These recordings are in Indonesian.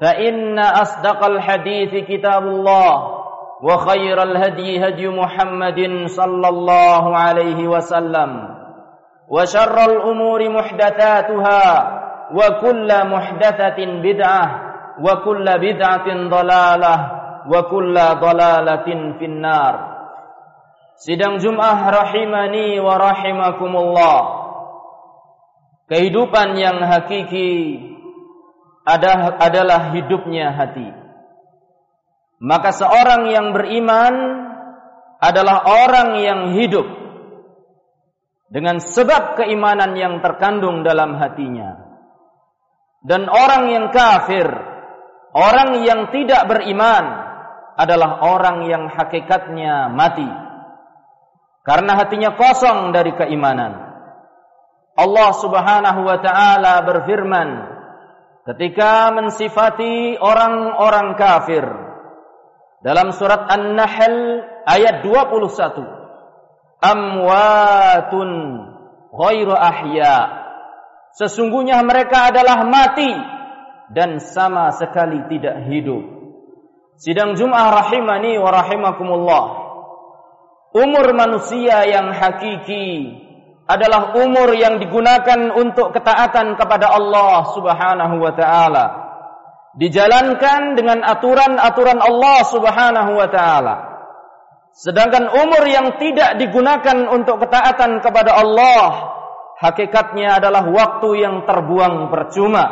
فإن أصدق الحديث كتاب الله وخير الهدي هدي محمد صلى الله عليه وسلم وشر الأمور محدثاتها وكل محدثة بدعة وكل بدعة ضلالة وكل ضلالة في النار. Sidang Jum'ah rahimani wa rahimakumullah. Kehidupan yang hakiki adalah hidupnya hati. Maka seorang yang beriman adalah orang yang hidup dengan sebab keimanan yang terkandung dalam hatinya. Dan orang yang kafir, orang yang tidak beriman adalah orang yang hakikatnya mati. Karena hatinya kosong dari keimanan. Allah Subhanahu wa taala berfirman, ketika mensifati orang-orang kafir. Dalam surat An-Nahl ayat 21 amwatun ghairu ahya. Sesungguhnya mereka adalah mati dan sama sekali tidak hidup. Sidang Jum'ah rahimani wa rahimakumullah. Umur manusia yang hakiki adalah umur yang digunakan untuk ketaatan kepada Allah Subhanahu wa taala. Dijalankan dengan aturan-aturan Allah Subhanahu wa taala. Sedangkan umur yang tidak digunakan untuk ketaatan kepada Allah, hakikatnya adalah waktu yang terbuang percuma.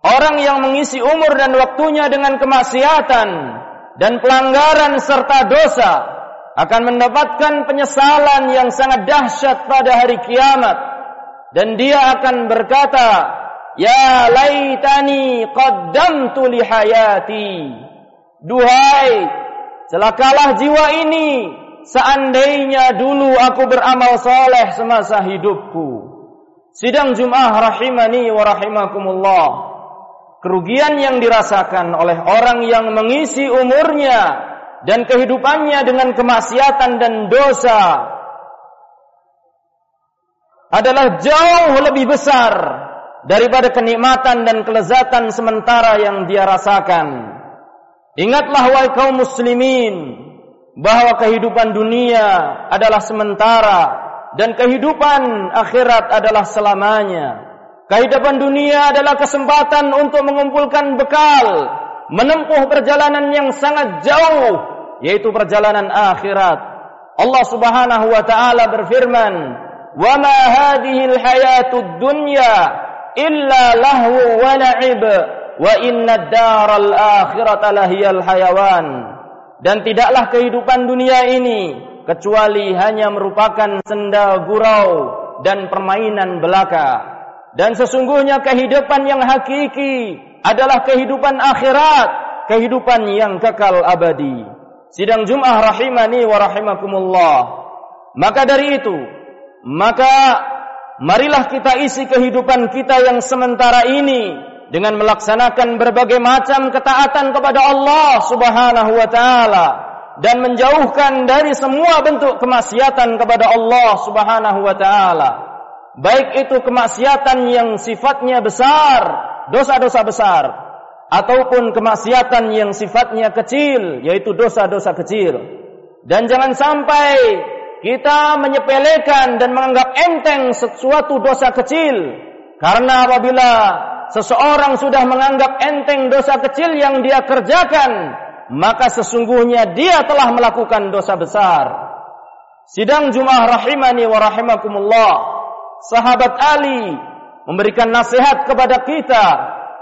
Orang yang mengisi umur dan waktunya dengan kemaksiatan dan pelanggaran serta dosa, akan mendapatkan penyesalan yang sangat dahsyat pada hari kiamat. Dan dia akan berkata ya laitani qaddamtu li hayati. Duhai celakalah jiwa ini. Seandainya dulu aku beramal soleh semasa hidupku. Sidang Jum'ah rahimani wa rahimakumullah. Kerugian yang dirasakan oleh orang yang mengisi umurnya dan kehidupannya dengan kemaksiatan dan dosa adalah jauh lebih besar daripada kenikmatan dan kelezatan sementara yang dia rasakan. Ingatlah wahai kaum muslimin bahwa kehidupan dunia adalah sementara dan kehidupan akhirat adalah selamanya. Kehidupan dunia adalah kesempatan untuk mengumpulkan bekal, menempuh perjalanan yang sangat jauh yaitu perjalanan akhirat. Allah Subhanahu wa taala berfirman, "Wa ma hadhihi al-hayatud dunya illa lahu wa la'ib wa inna ad-daral akhirata lahiyal hayawan." Dan tidaklah kehidupan dunia ini kecuali hanya merupakan senda gurau dan permainan belaka. Dan sesungguhnya kehidupan yang hakiki adalah kehidupan akhirat, kehidupan yang kekal abadi. Sidang Jum'ah rahimani wa rahimakumullah. Maka dari itu, maka marilah kita isi kehidupan kita yang sementara ini dengan melaksanakan berbagai macam ketaatan kepada Allah Subhanahu wa taala dan menjauhkan dari semua bentuk kemaksiatan kepada Allah Subhanahu wa taala. Baik itu kemaksiatan yang sifatnya besar, dosa-dosa besar, ataupun kemaksiatan yang sifatnya kecil, yaitu dosa-dosa kecil. Dan jangan sampai kita menyepelekan dan menganggap enteng sesuatu dosa kecil. Karena apabila seseorang sudah menganggap enteng dosa kecil yang dia kerjakan, maka sesungguhnya dia telah melakukan dosa besar. Sidang Jumat rahimani wa rahimakumullah. Sahabat Ali memberikan nasihat kepada kita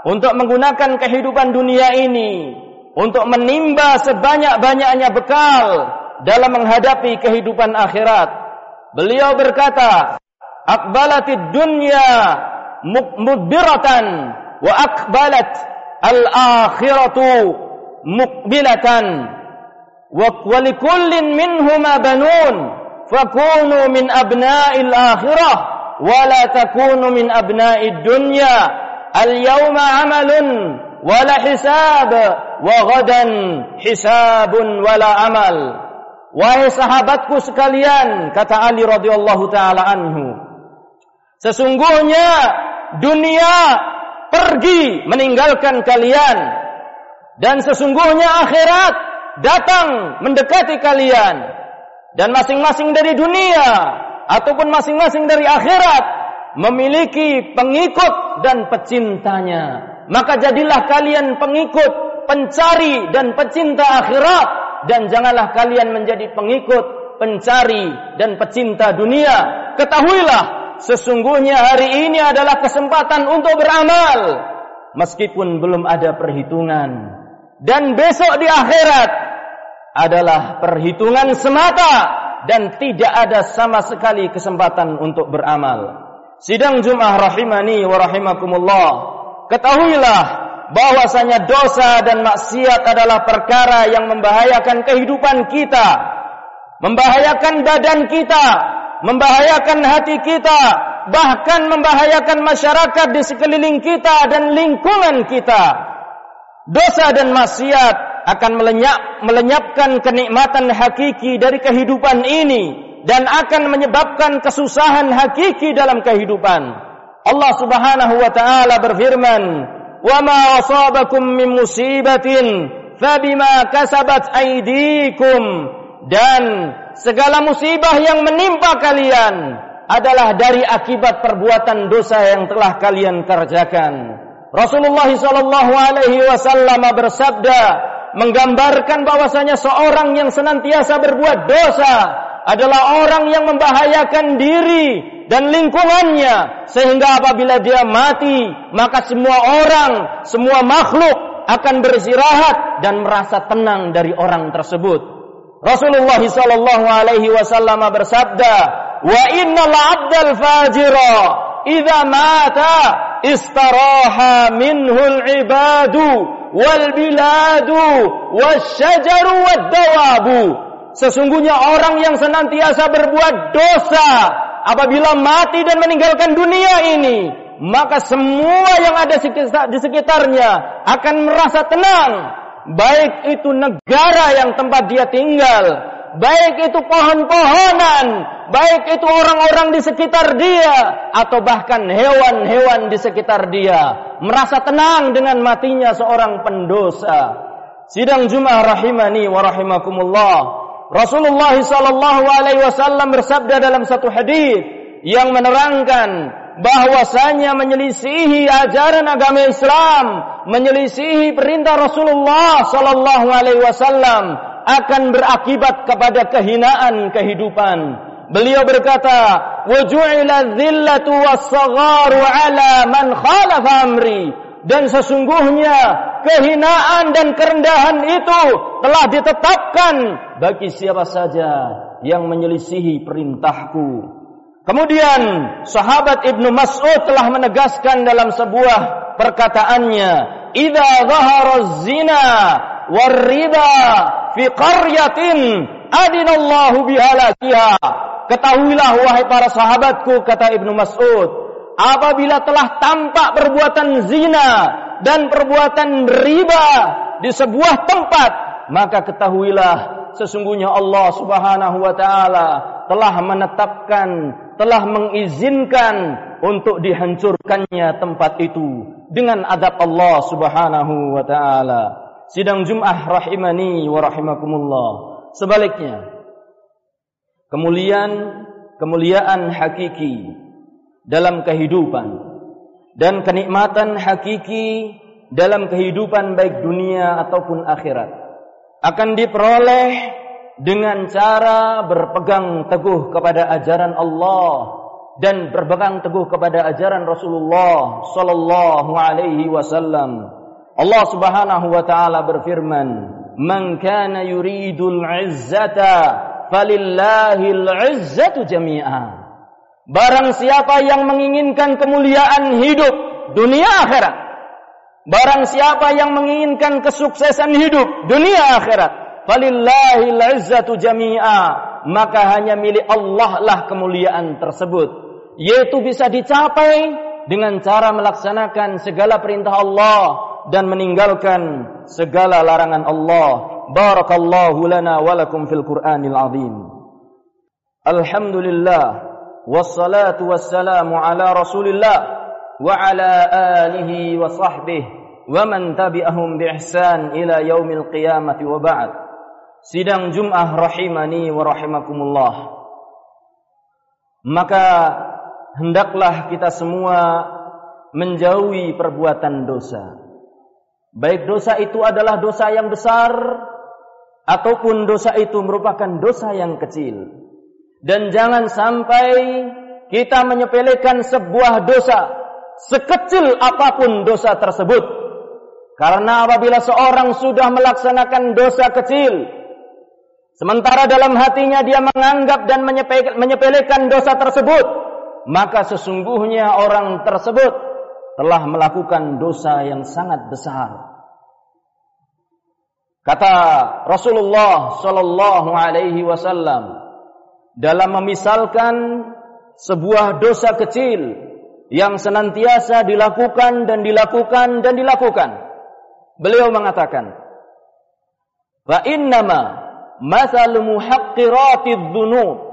untuk menggunakan kehidupan dunia ini untuk menimba sebanyak-banyaknya bekal dalam menghadapi kehidupan akhirat. Beliau berkata, "Aqbalatid dunya mudbiratan wa aqbalat al-akhiratu muqbilatan wa likullin minhuma banun fakunu min abna'il akhirah wa la takunu min abna'id dunya amalun wala hisab wa ghadan hisabun wala amal wahai sahabatku sekalian kata Ali radhiyallahu taala anhu sesungguhnya dunia pergi meninggalkan kalian dan sesungguhnya akhirat datang mendekati kalian. Dan masing-masing dari dunia ataupun masing-masing dari akhirat memiliki pengikut dan pecintanya. Maka jadilah kalian pengikut, pencari dan pecinta akhirat dan janganlah kalian menjadi pengikut, pencari dan pecinta dunia. Ketahuilah sesungguhnya hari ini adalah kesempatan untuk beramal meskipun belum ada perhitungan dan besok di akhirat adalah perhitungan semata dan tidak ada sama sekali kesempatan untuk beramal. Sidang Jumat rahimani wa rahimakumullah. Ketahuilah bahwasanya dosa dan maksiat adalah perkara yang membahayakan kehidupan kita, membahayakan badan kita, membahayakan hati kita, bahkan membahayakan masyarakat di sekeliling kita dan lingkungan kita dosa dan maksiat akan melenyap, melenyapkan kenikmatan hakiki dari kehidupan ini dan akan menyebabkan kesusahan hakiki dalam kehidupan. Allah Subhanahu wa taala berfirman, "Wa ma asabakum min musibatin fabima kasabat aydikum." Dan segala musibah yang menimpa kalian adalah dari akibat perbuatan dosa yang telah kalian kerjakan. Rasulullah sallallahu alaihi wasallam bersabda menggambarkan bahwasanya seorang yang senantiasa berbuat dosa adalah orang yang membahayakan diri dan lingkungannya. Sehingga apabila dia mati maka semua orang semua makhluk akan beristirahat dan merasa tenang dari orang tersebut. Rasulullah sallallahu alaihi wasallam bersabda wa innal 'abdal fajira idza mata istaraha minhul ibadu wal biladu wasyajaru wad dawabu sesungguhnya orang yang senantiasa berbuat dosa apabila mati dan meninggalkan dunia ini maka semua yang ada di sekitarnya akan merasa tenang baik itu negara yang tempat dia tinggal baik itu pohon-pohonan, baik itu orang-orang di sekitar dia, atau bahkan hewan-hewan di sekitar dia, merasa tenang dengan matinya seorang pendosa. Sidang Jumat rahimani wa rahimakumullah. Rasulullah sallallahu alaihi wasallam bersabda dalam satu hadis yang menerangkan bahwasanya menyelisihi ajaran agama Islam, menyelisihi perintah Rasulullah sallallahu alaihi wasallam akan berakibat kepada kehinaan kehidupan. Beliau berkata, "Wuju'ila dhillatu was-sagharu 'ala man khalafa amri." Dan sesungguhnya kehinaan dan kerendahan itu telah ditetapkan bagi siapa saja yang menyelisihi perintahku. Kemudian sahabat Ibnu Mas'ud telah menegaskan dalam sebuah perkataannya, "Idza dhahara zina warriba fi qaryatin adinallahu bihalakiha. Ketahuilah wahai para sahabatku kata Ibnu Mas'ud, apabila telah tampak perbuatan zina dan perbuatan riba di sebuah tempat, maka ketahuilah sesungguhnya Allah Subhanahu wa taala telah menetapkan, telah mengizinkan untuk dihancurkannya tempat itu dengan adab Allah Subhanahu wa taala. Sidang Jumat rahimani wa rahimakumullah. Sebaliknya, kemuliaan kemuliaan hakiki dalam kehidupan dan kenikmatan hakiki dalam kehidupan baik dunia ataupun akhirat akan diperoleh dengan cara berpegang teguh kepada ajaran Allah dan berpegang teguh kepada ajaran Rasulullah sallallahu alaihi wasallam. Allah Subhanahu wa taala berfirman, "Man kana yuridul 'izzata falillahil 'izzatu jami'a." Barang siapa yang menginginkan kemuliaan hidup dunia akhirat, barang siapa yang menginginkan kesuksesan hidup dunia akhirat, falillahil 'izzatu jami'a, maka hanya milik Allah lah kemuliaan tersebut. Yaitu bisa dicapai dengan cara melaksanakan segala perintah Allah dan meninggalkan segala larangan Allah. Barakallahu lana wa lakum fil Qur'anil azim. Alhamdulillah wa ala alihi wa sahbihi wa man tabi'ahum bi ihsan ila yaumil qiyamati wa ba'd. Sidang Jum'ah rahimani wa rahimakumullah. Maka hendaklah kita semua menjauhi perbuatan dosa. Baik dosa itu adalah dosa yang besar ataupun dosa itu merupakan dosa yang kecil. Dan jangan sampai kita menyepelekan sebuah dosa sekecil apa pun dosa tersebut. Karena apabila seorang sudah melaksanakan dosa kecil, sementara dalam hatinya dia menganggap dan menyepelekan dosa tersebut, maka sesungguhnya orang tersebut telah melakukan dosa yang sangat besar. Kata Rasulullah sallallahu alaihi wasallam dalam memisalkan sebuah dosa kecil yang senantiasa dilakukan dan dilakukan dan dilakukan. Beliau mengatakan, "Fa innama mathalu muhaqqiratidz dzunub.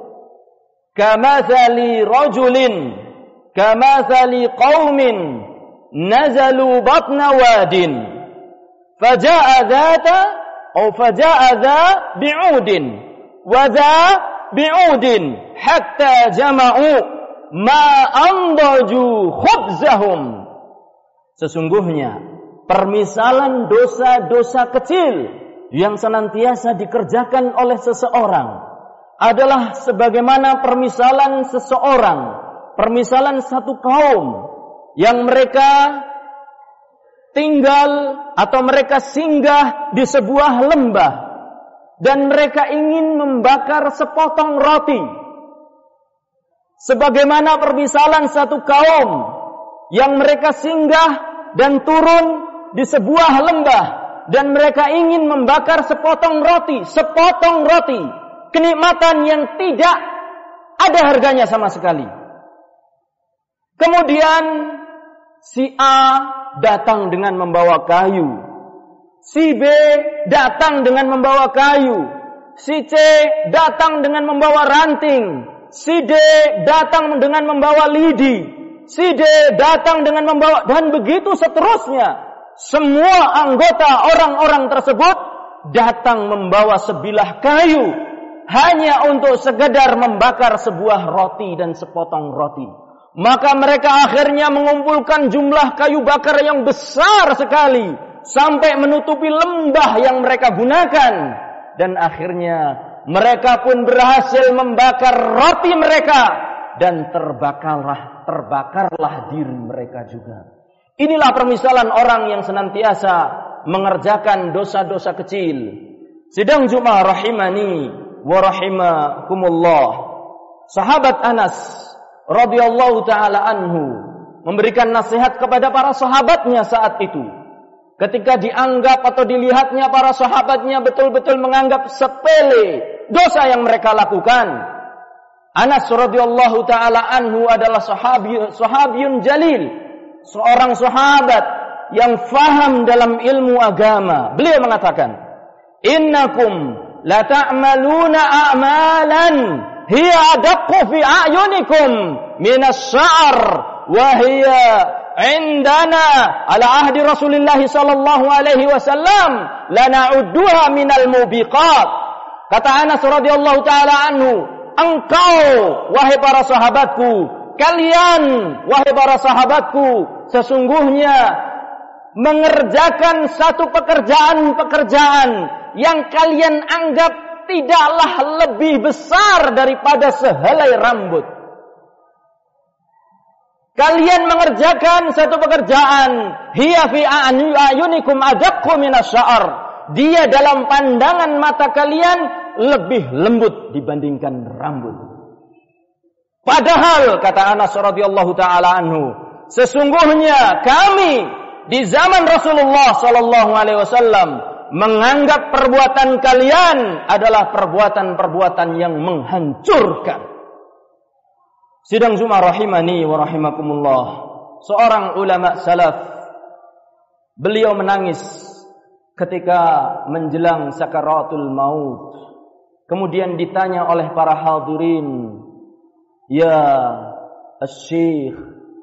Kamathali rajulin kamathali qaumin nazalu batna wadin. Faja'a dhata atau faja'a dha bi'udin. Wa dha bi'udin hatta jama'u ma andaju khubzahum. Sesungguhnya permisalan dosa-dosa kecil yang senantiasa dikerjakan oleh seseorang adalah sebagaimana permisalan seseorang, permisalan satu kaum yang mereka tinggal atau mereka singgah di sebuah lembah dan mereka ingin membakar sepotong roti. Sebagaimana permisalan satu kaum yang mereka singgah dan turun di sebuah lembah dan mereka ingin membakar sepotong roti, sepotong roti kenikmatan yang tidak ada harganya sama sekali. Kemudian si A datang dengan membawa kayu. Si B datang dengan membawa kayu. Si C datang dengan membawa ranting. Si D datang dengan membawa lidi. Si D datang dengan membawa dan begitu seterusnya. Semua anggota orang-orang tersebut datang membawa sebilah kayu hanya untuk sekedar membakar sebuah roti dan sepotong roti. Maka mereka akhirnya mengumpulkan jumlah kayu bakar yang besar sekali sampai menutupi lembah yang mereka gunakan dan akhirnya mereka pun berhasil membakar roti mereka dan terbakarlah terbakarlah diri mereka juga. Inilah permisalan orang yang senantiasa mengerjakan dosa-dosa kecil. Sidang Jumat rahimani wa rahimakumullah. Sahabat Anas radhiyallahu taala anhu memberikan nasihat kepada para sahabatnya saat itu. Ketika dianggap atau dilihatnya para sahabatnya betul-betul menganggap sepele dosa yang mereka lakukan. Anas radhiyallahu taala anhu adalah sahabi sahabiyun jalil, seorang sahabat yang faham dalam ilmu agama. Beliau mengatakan, "Innakum la ta'maluna a'malan hiya adaqqu fi a'yunikum min asy-sya'r wa hiya indana ala ahdi Rasulullah sallallahu alaihi wasallam lana'udduha minal mubiqat kata Anas radhiyallahu taala anhu engkau wahai para sahabatku kalian wahai para sahabatku sesungguhnya mengerjakan satu pekerjaan-pekerjaan yang kalian anggap tidaklah lebih besar daripada sehelai rambut. Kalian mengerjakan satu pekerjaan, hiya fi ayunikum adaqqu minasya'ar. Dia dalam pandangan mata kalian lebih lembut dibandingkan rambut. Padahal kata Anas radhiyallahu taala anhu, sesungguhnya kami di zaman Rasulullah sallallahu alaihi wasallam menganggap perbuatan kalian adalah perbuatan-perbuatan yang menghancurkan. Sidang Jumat rahimani wa rahimakumullah. Seorang ulama salaf beliau menangis ketika menjelang sakaratul maut. Kemudian ditanya oleh para hadirin, "Ya Syekh,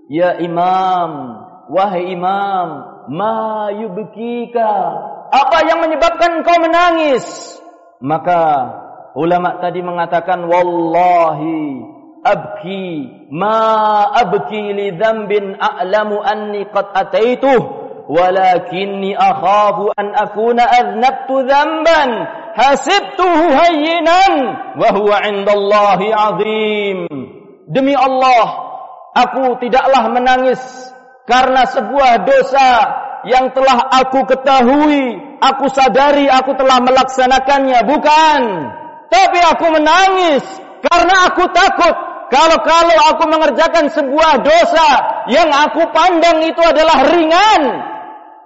ya Imam, wahai imam, ma yubkika? Apa yang menyebabkan kau menangis? Maka ulama tadi mengatakan wallahi abki ma abki li dhanbin a'lamu anni qad ataituh walakinni akhafu an akuna adnabtu dhanban hasibtuhu hayyinan wa huwa 'indallahi 'azim. Demi Allah aku tidaklah menangis karena sebuah dosa yang telah aku ketahui, aku sadari aku telah melaksanakannya, bukan. Tapi aku menangis karena aku takut kalau-kalau aku mengerjakan sebuah dosa yang aku pandang itu adalah ringan.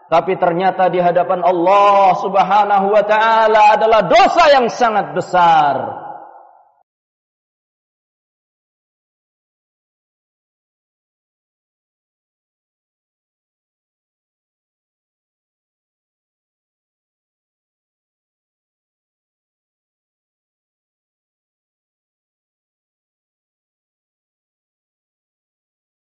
Tapi ternyata di hadapan Allah subhanahu wa ta'ala adalah dosa yang sangat besar.